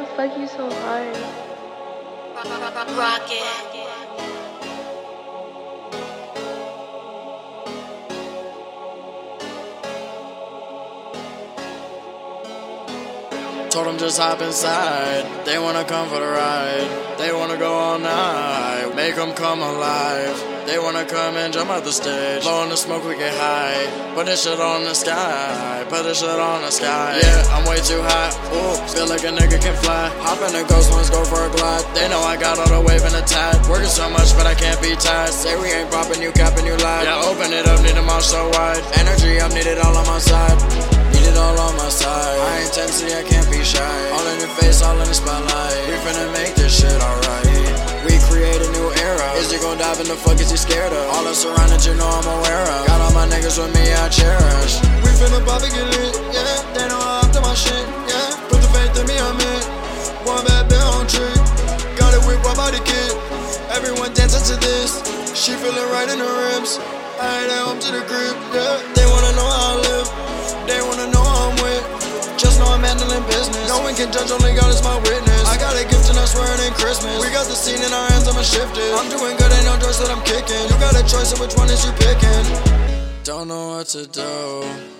the fuck you so hard? Rocket. Told them just hop inside. They wanna come for the ride. They wanna go all night. Make them come alive. They wanna come and jump out the stage. Blowing the smoke, we get high. Put this shit on the sky. Put this shit on the sky. Yeah, I'm way too high. Ooh, feel like a nigga can fly. Hop in the ghost ones, go for a glide. They know I got all the wave in the tide. Working so much, but I can't be tied. Say we ain't popping, you capping, you lie. Yeah, open it up, need them all so wide. Energy up, need it all on my side. Need it all on my side. High intensity, I can't be shy. All in your face, all in the spotlight. We finna make this shit alright. In the fuck is he scared of? All the surroundings you know I'm aware of. Got all my niggas with me, I cherish. We finna pop and get lit, yeah. They know I'm after my shit, yeah. Put the faith in me, I'm in. One bad bitch on trick. Got it up by the kid. Everyone dancing to this. She feeling right in her ribs. I ain't at home to the crib, yeah. They wanna know how I live. They wanna know how I'm with. Just know I'm handling business. No one can judge, only God is my witness. I got a gift and I swear it ain't Christmas. We got the scene in our hands, I'ma. I'm doing good, ain't no choice that I'm kicking. You got a choice of which one is you picking. Don't know what to do.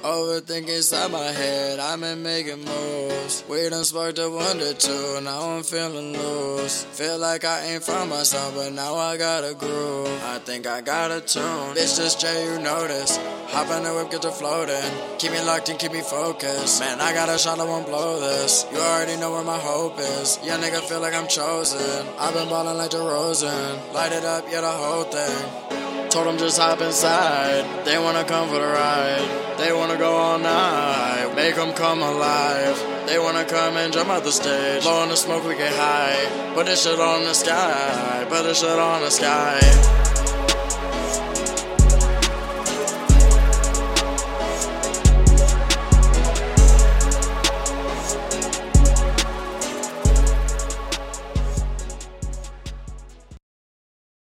Overthinking inside my head. I've been making moves. We done sparked a wonder too. Now I'm feeling loose. Feel like I ain't from myself, but now I got a groove. I think I got a tune. Bitch, just Jay, you notice. Hop in the whip, get to floating. Keep me locked in, keep me focused. Man, I got a shot, I won't blow this. You already know where my hope is. Yeah, nigga, feel like I'm chosen. I've been ballin' like DeRozan. Light it up, yeah, the whole thing. Told them just hop inside. They wanna come for the ride. They wanna go all night. Make them come alive. They wanna come and jump out the stage. Blowing the smoke, we get high. Put this shit on the sky. Put this shit on the sky.